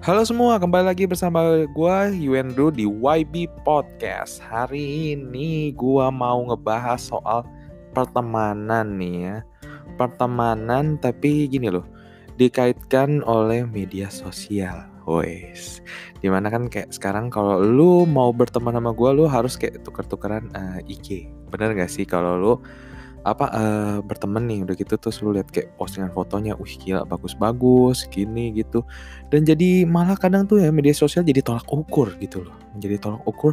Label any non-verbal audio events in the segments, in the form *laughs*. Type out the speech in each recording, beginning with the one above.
Halo semua, kembali lagi bersama gue Yuendro di YB Podcast. Hari ini gue mau ngebahas soal pertemanan nih ya. Pertemanan tapi gini loh, dikaitkan oleh media sosial. Wes, di mana kan kayak sekarang kalau lu mau berteman sama gue, lu harus kayak tuker-tukeran uh, eh, IG. Bener gak sih kalau lu apa uh, berteman nih udah gitu terus lu lihat kayak postingan fotonya, wih gila bagus-bagus gini gitu. Dan jadi malah kadang tuh ya media sosial jadi tolak ukur gitu loh. Menjadi tolak ukur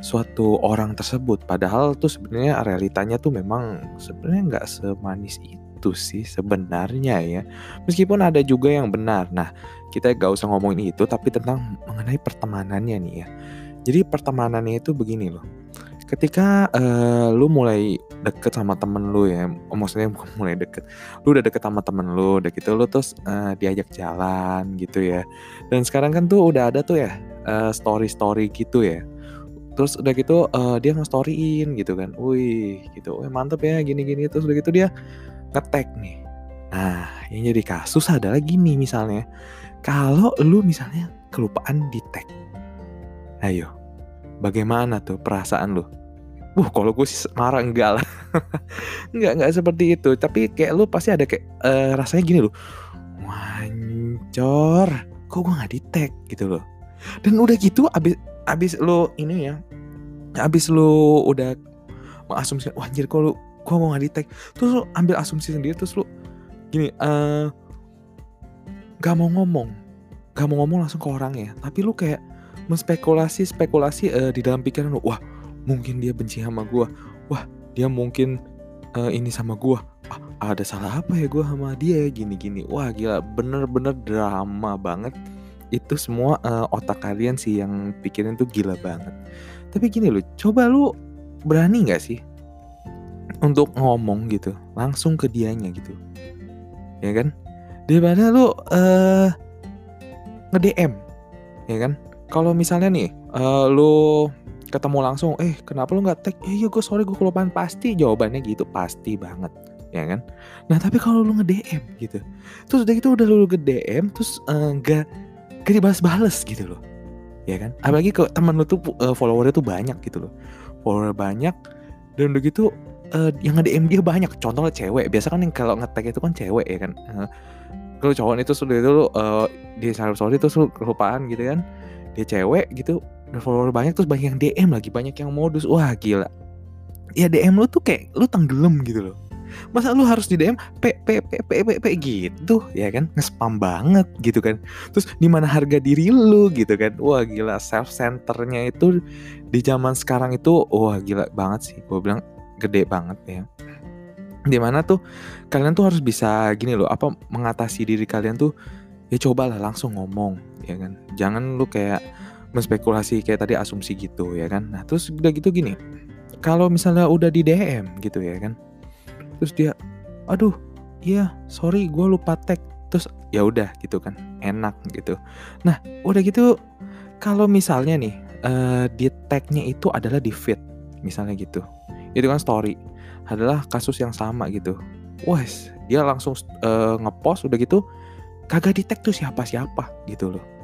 suatu orang tersebut padahal tuh sebenarnya realitanya tuh memang sebenarnya nggak semanis itu sih sebenarnya ya. Meskipun ada juga yang benar. Nah, kita gak usah ngomongin itu tapi tentang mengenai pertemanannya nih ya. Jadi pertemanannya itu begini loh ketika uh, lu mulai deket sama temen lu ya oh, maksudnya *laughs* mulai deket lu udah deket sama temen lu udah gitu lu terus uh, diajak jalan gitu ya. Dan sekarang kan tuh udah ada tuh ya uh, story story gitu ya. Terus udah gitu uh, dia nge-storyin gitu kan wih gitu wih mantep ya gini-gini. Terus udah gitu dia ngetek nih. Nah yang jadi kasus adalah gini misalnya kalau lu misalnya kelupaan di tag ayo bagaimana tuh perasaan lu Wah, kalau gue sih marah enggak lah. *laughs* enggak, enggak seperti itu. Tapi kayak lu pasti ada kayak uh, rasanya gini loh. Wancor, kok gue nggak di tag gitu loh. Dan udah gitu abis abis lu ini ya, abis lu udah mengasumsikan, wah anjir kok lu kok mau nggak di tag. Terus lu ambil asumsi sendiri terus lu gini, eh uh, gak mau ngomong, gak mau ngomong langsung ke orangnya. Tapi lu kayak menspekulasi spekulasi uh, di dalam pikiran lu, wah mungkin dia benci sama gue wah dia mungkin uh, ini sama gue ah, ada salah apa ya gue sama dia? Ya gini-gini. Wah gila. Bener-bener drama banget. Itu semua uh, otak kalian sih yang pikirin tuh gila banget. Tapi gini loh coba lu berani nggak sih untuk ngomong gitu? Langsung ke dianya gitu. Ya kan? Daripada lu uh, nge DM ya kan? Kalau misalnya nih uh, lu ketemu langsung eh kenapa lu nggak tag? Eh, iya gue sorry gue kelupaan. Pasti. Jawabannya gitu pasti banget. Ya kan? Nah tapi kalau lu nge DM gitu terus udah gitu udah lu nge DM terus enggak uh, gak dibalas-bales gitu loh. Ya kan? Apalagi ke teman lu tuh uh, followernya tuh banyak gitu loh. Follower banyak dan udah gitu uh, yang nge DM dia banyak. Contohnya cewek. Biasa kan yang kalau nge-tag itu kan cewek ya kan? Uh, kalau cowok itu sudah itu lu uh, di story terus lu kelupaan gitu kan? Dia cewek gitu udah follower banyak terus banyak yang DM lagi banyak yang modus. Wah gila. Ya DM lu tuh kayak lu tenggelam gitu loh. Masa lu harus di DM p p p p p, p gitu ya kan? Ngespam banget gitu kan. Terus di mana harga diri lu? gitu kan. Wah gila self centernya itu di zaman sekarang itu wah gila banget sih. Gue bilang gede banget ya. Di mana tuh kalian tuh harus bisa gini loh apa mengatasi diri kalian tuh ya cobalah langsung ngomong ya kan. Jangan lu kayak menspekulasi kayak tadi asumsi gitu ya kan. Nah, terus udah gitu gini. Kalau misalnya udah di DM gitu ya kan. Terus dia aduh, iya, sorry gue lupa tag. Terus ya udah gitu kan. Enak gitu. Nah, udah gitu kalau misalnya nih uh, di tagnya itu adalah di feed misalnya gitu. Itu kan story adalah kasus yang sama gitu. Wes, dia langsung uh, ngepost udah gitu kagak di tag tuh siapa-siapa gitu loh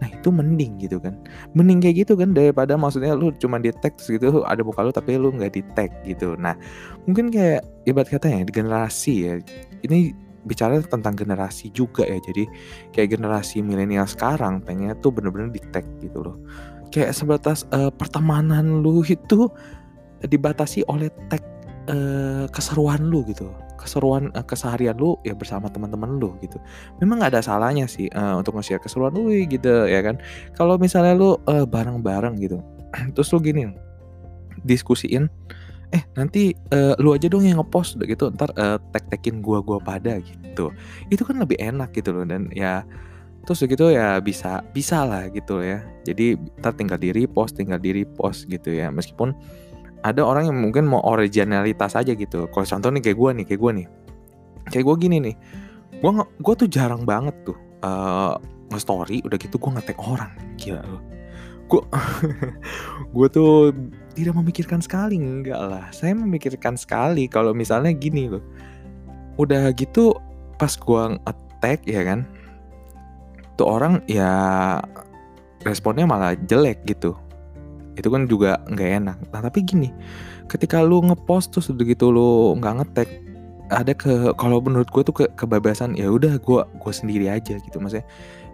Nah itu mending gitu kan. Mending kayak gitu kan Daripada maksudnya lu cuma di tag gitu Ada muka lu tapi lu nggak di tag gitu. Nah mungkin kayak ibarat katanya di generasi ya Ini bicara tentang generasi juga ya. Jadi kayak generasi milenial sekarang Pengennya tuh bener-bener di tag gitu loh. Kayak sebatas uh, pertemanan lu itu Dibatasi oleh tag uh, keseruan lu gitu keseruan uh, keseharian lu ya bersama teman-teman lu gitu. Memang nggak ada salahnya sih uh, untuk nge-share keseruan lu gitu ya kan. Kalau misalnya lu uh, bareng-bareng gitu. *clears throat* Terus lu gini diskusiin eh nanti uh, lu aja dong yang ngepost gitu ntar uh, tag-tagin gua gua pada gitu itu kan lebih enak gitu loh dan ya terus gitu ya bisa bisa lah gitu ya jadi ntar tinggal di repost tinggal di repost gitu ya meskipun ada orang yang mungkin mau originalitas aja gitu. Kalau contoh nih kayak gue nih, kayak gue nih, kayak gue gini nih, gue gue tuh jarang banget tuh uh, nge-story udah gitu gue ngetek orang, gila loh. Gue gue tuh tidak memikirkan sekali enggak lah. Saya memikirkan sekali kalau misalnya gini loh. Udah gitu pas gue ngetek ya kan, tuh orang ya responnya malah jelek gitu itu kan juga nggak enak. Nah tapi gini ketika lu ngepost terus udah gitu lu nggak ngetek ada ke kalau menurut gue tuh ke kebebasan ya udah gue gue sendiri aja gitu maksudnya.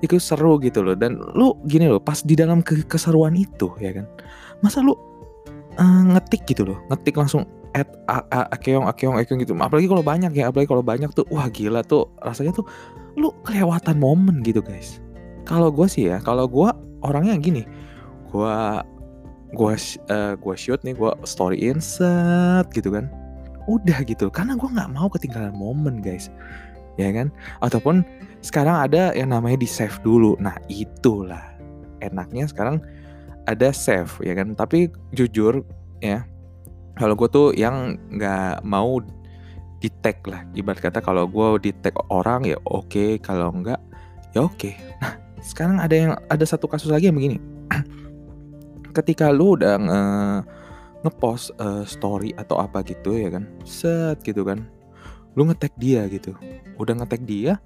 Itu seru gitu loh. Dan lu gini loh pas di dalam ke keseruan itu ya kan masa lu uh, ngetik gitu loh. Ngetik langsung at akeong akeong akeong gitu. Apalagi kalau banyak ya apalagi kalau banyak tuh wah gila tuh rasanya tuh lu kelewatan momen gitu guys. Kalau gue sih ya kalau gue orangnya gini gue gue uh, gue shoot nih gue storyin set gitu kan. Udah gitu karena gue nggak mau ketinggalan momen guys. Ya kan? Ataupun sekarang ada yang namanya di save dulu. Nah itulah enaknya sekarang ada save ya kan? Tapi jujur ya kalau gue tuh yang nggak mau di tag lah. Ibarat kata kalau gue di tag orang ya oke. Okay. kalau enggak ya oke. Okay. nah sekarang ada yang ada satu kasus lagi yang begini ketika lu udah nge ngepost uh, story atau apa gitu ya kan? Set gitu kan. Lu ngetek dia gitu. Udah ngetek dia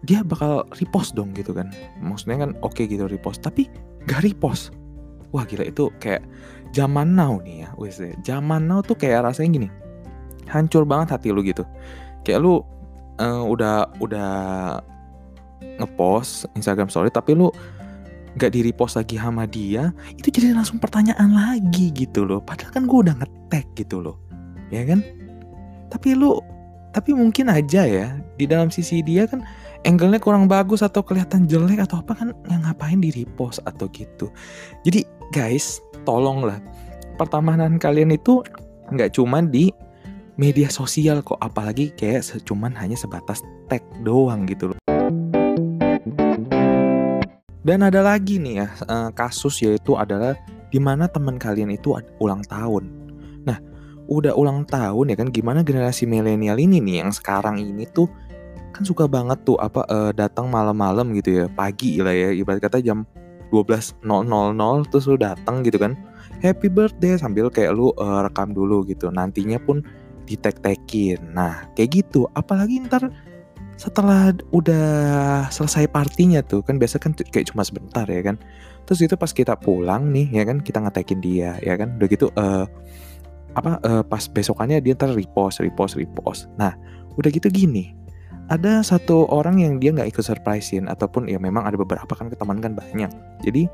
dia bakal repost dong gitu kan. Maksudnya kan oke okay gitu repost. Tapi gak repost. Wah gila itu kayak zaman now nih ya. Wes zaman now tuh kayak rasanya gini. Hancur banget hati lu gitu. Kayak lu uh, udah udah ngepost Instagram story tapi lu nggak di repost lagi sama dia itu jadi langsung pertanyaan lagi gitu loh. Padahal kan gue udah ngetek gitu loh. Ya kan? Tapi lu tapi mungkin aja ya di dalam sisi dia kan angle-nya kurang bagus atau kelihatan jelek atau apa kan yang ngapain di repost atau gitu. Jadi guys tolonglah. Pertemanan kalian itu nggak cuma di media sosial kok apalagi kayak cuman hanya sebatas tag doang gitu loh dan ada lagi nih ya eh, kasus yaitu adalah di mana teman kalian itu ulang tahun. Nah, udah ulang tahun ya kan gimana generasi milenial ini nih yang sekarang ini tuh kan suka banget tuh apa uh, datang malam-malam gitu ya, pagi lah ya ibarat kata jam 12.000 terus lu datang gitu kan. Happy birthday sambil kayak lu uh, rekam dulu gitu. Nantinya pun ditek-tekin. Nah, kayak gitu. Apalagi ntar setelah udah selesai partinya tuh kan biasa kan kayak cuma sebentar ya kan. Terus itu pas kita pulang nih ya kan kita ngetekin dia ya kan. Udah gitu uh, apa uh, pas besokannya dia ntar repost repost repost. Nah udah gitu gini ada satu orang yang dia nggak ikut surprisein ataupun ya memang ada beberapa kan teman kan banyak. Jadi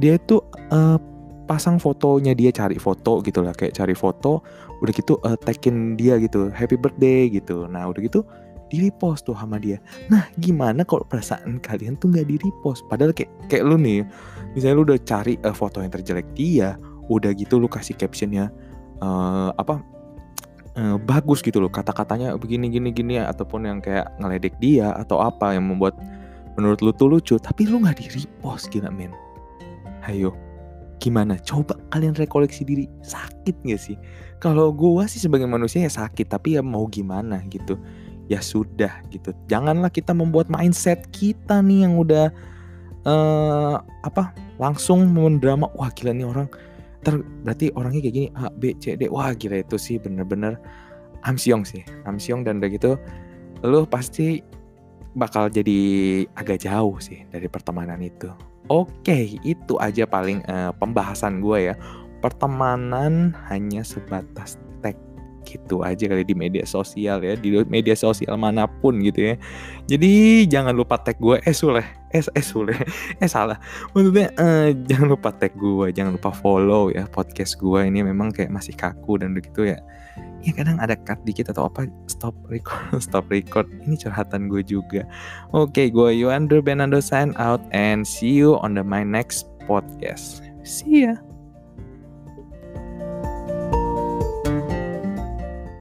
dia itu uh, pasang fotonya dia cari foto gitu lah kayak cari foto udah gitu uh, tagin dia gitu happy birthday gitu. Nah udah gitu di repost tuh sama dia. Nah, gimana kalau perasaan kalian tuh nggak di repost? Padahal kayak kayak lu nih, misalnya lu udah cari uh, foto yang terjelek dia, udah gitu lu kasih captionnya uh, apa uh, bagus gitu loh, kata-katanya begini gini gini ataupun yang kayak ngeledek dia atau apa yang membuat menurut lu tuh lucu, tapi lu nggak di repost gila men. Hayo, gimana? Coba kalian rekoleksi diri, sakit gak sih? Kalau gua sih sebagai manusia ya sakit, tapi ya mau gimana gitu ya sudah gitu. Janganlah kita membuat mindset kita nih yang udah uh, apa langsung mendrama wah gila nih orang. Ter berarti orangnya kayak gini A B C D. Wah gila itu sih bener-bener. Amsyong sih. Amsyong dan udah gitu lu pasti bakal jadi agak jauh sih dari pertemanan itu. Oke itu aja paling uh, pembahasan gue ya. Pertemanan hanya sebatas gitu aja kali di media sosial ya di media sosial mana pun gitu ya. Jadi jangan lupa tag gue eh Sule eh, eh Sule *laughs* eh salah. Maksudnya eh, jangan lupa tag gue jangan lupa follow ya podcast gue ini memang kayak masih kaku dan begitu ya. Ya kadang ada cut dikit atau apa stop record *laughs* stop record. Ini curhatan gue juga. Oke okay, gue Yuander Benando sign out and see you on the my next podcast. See ya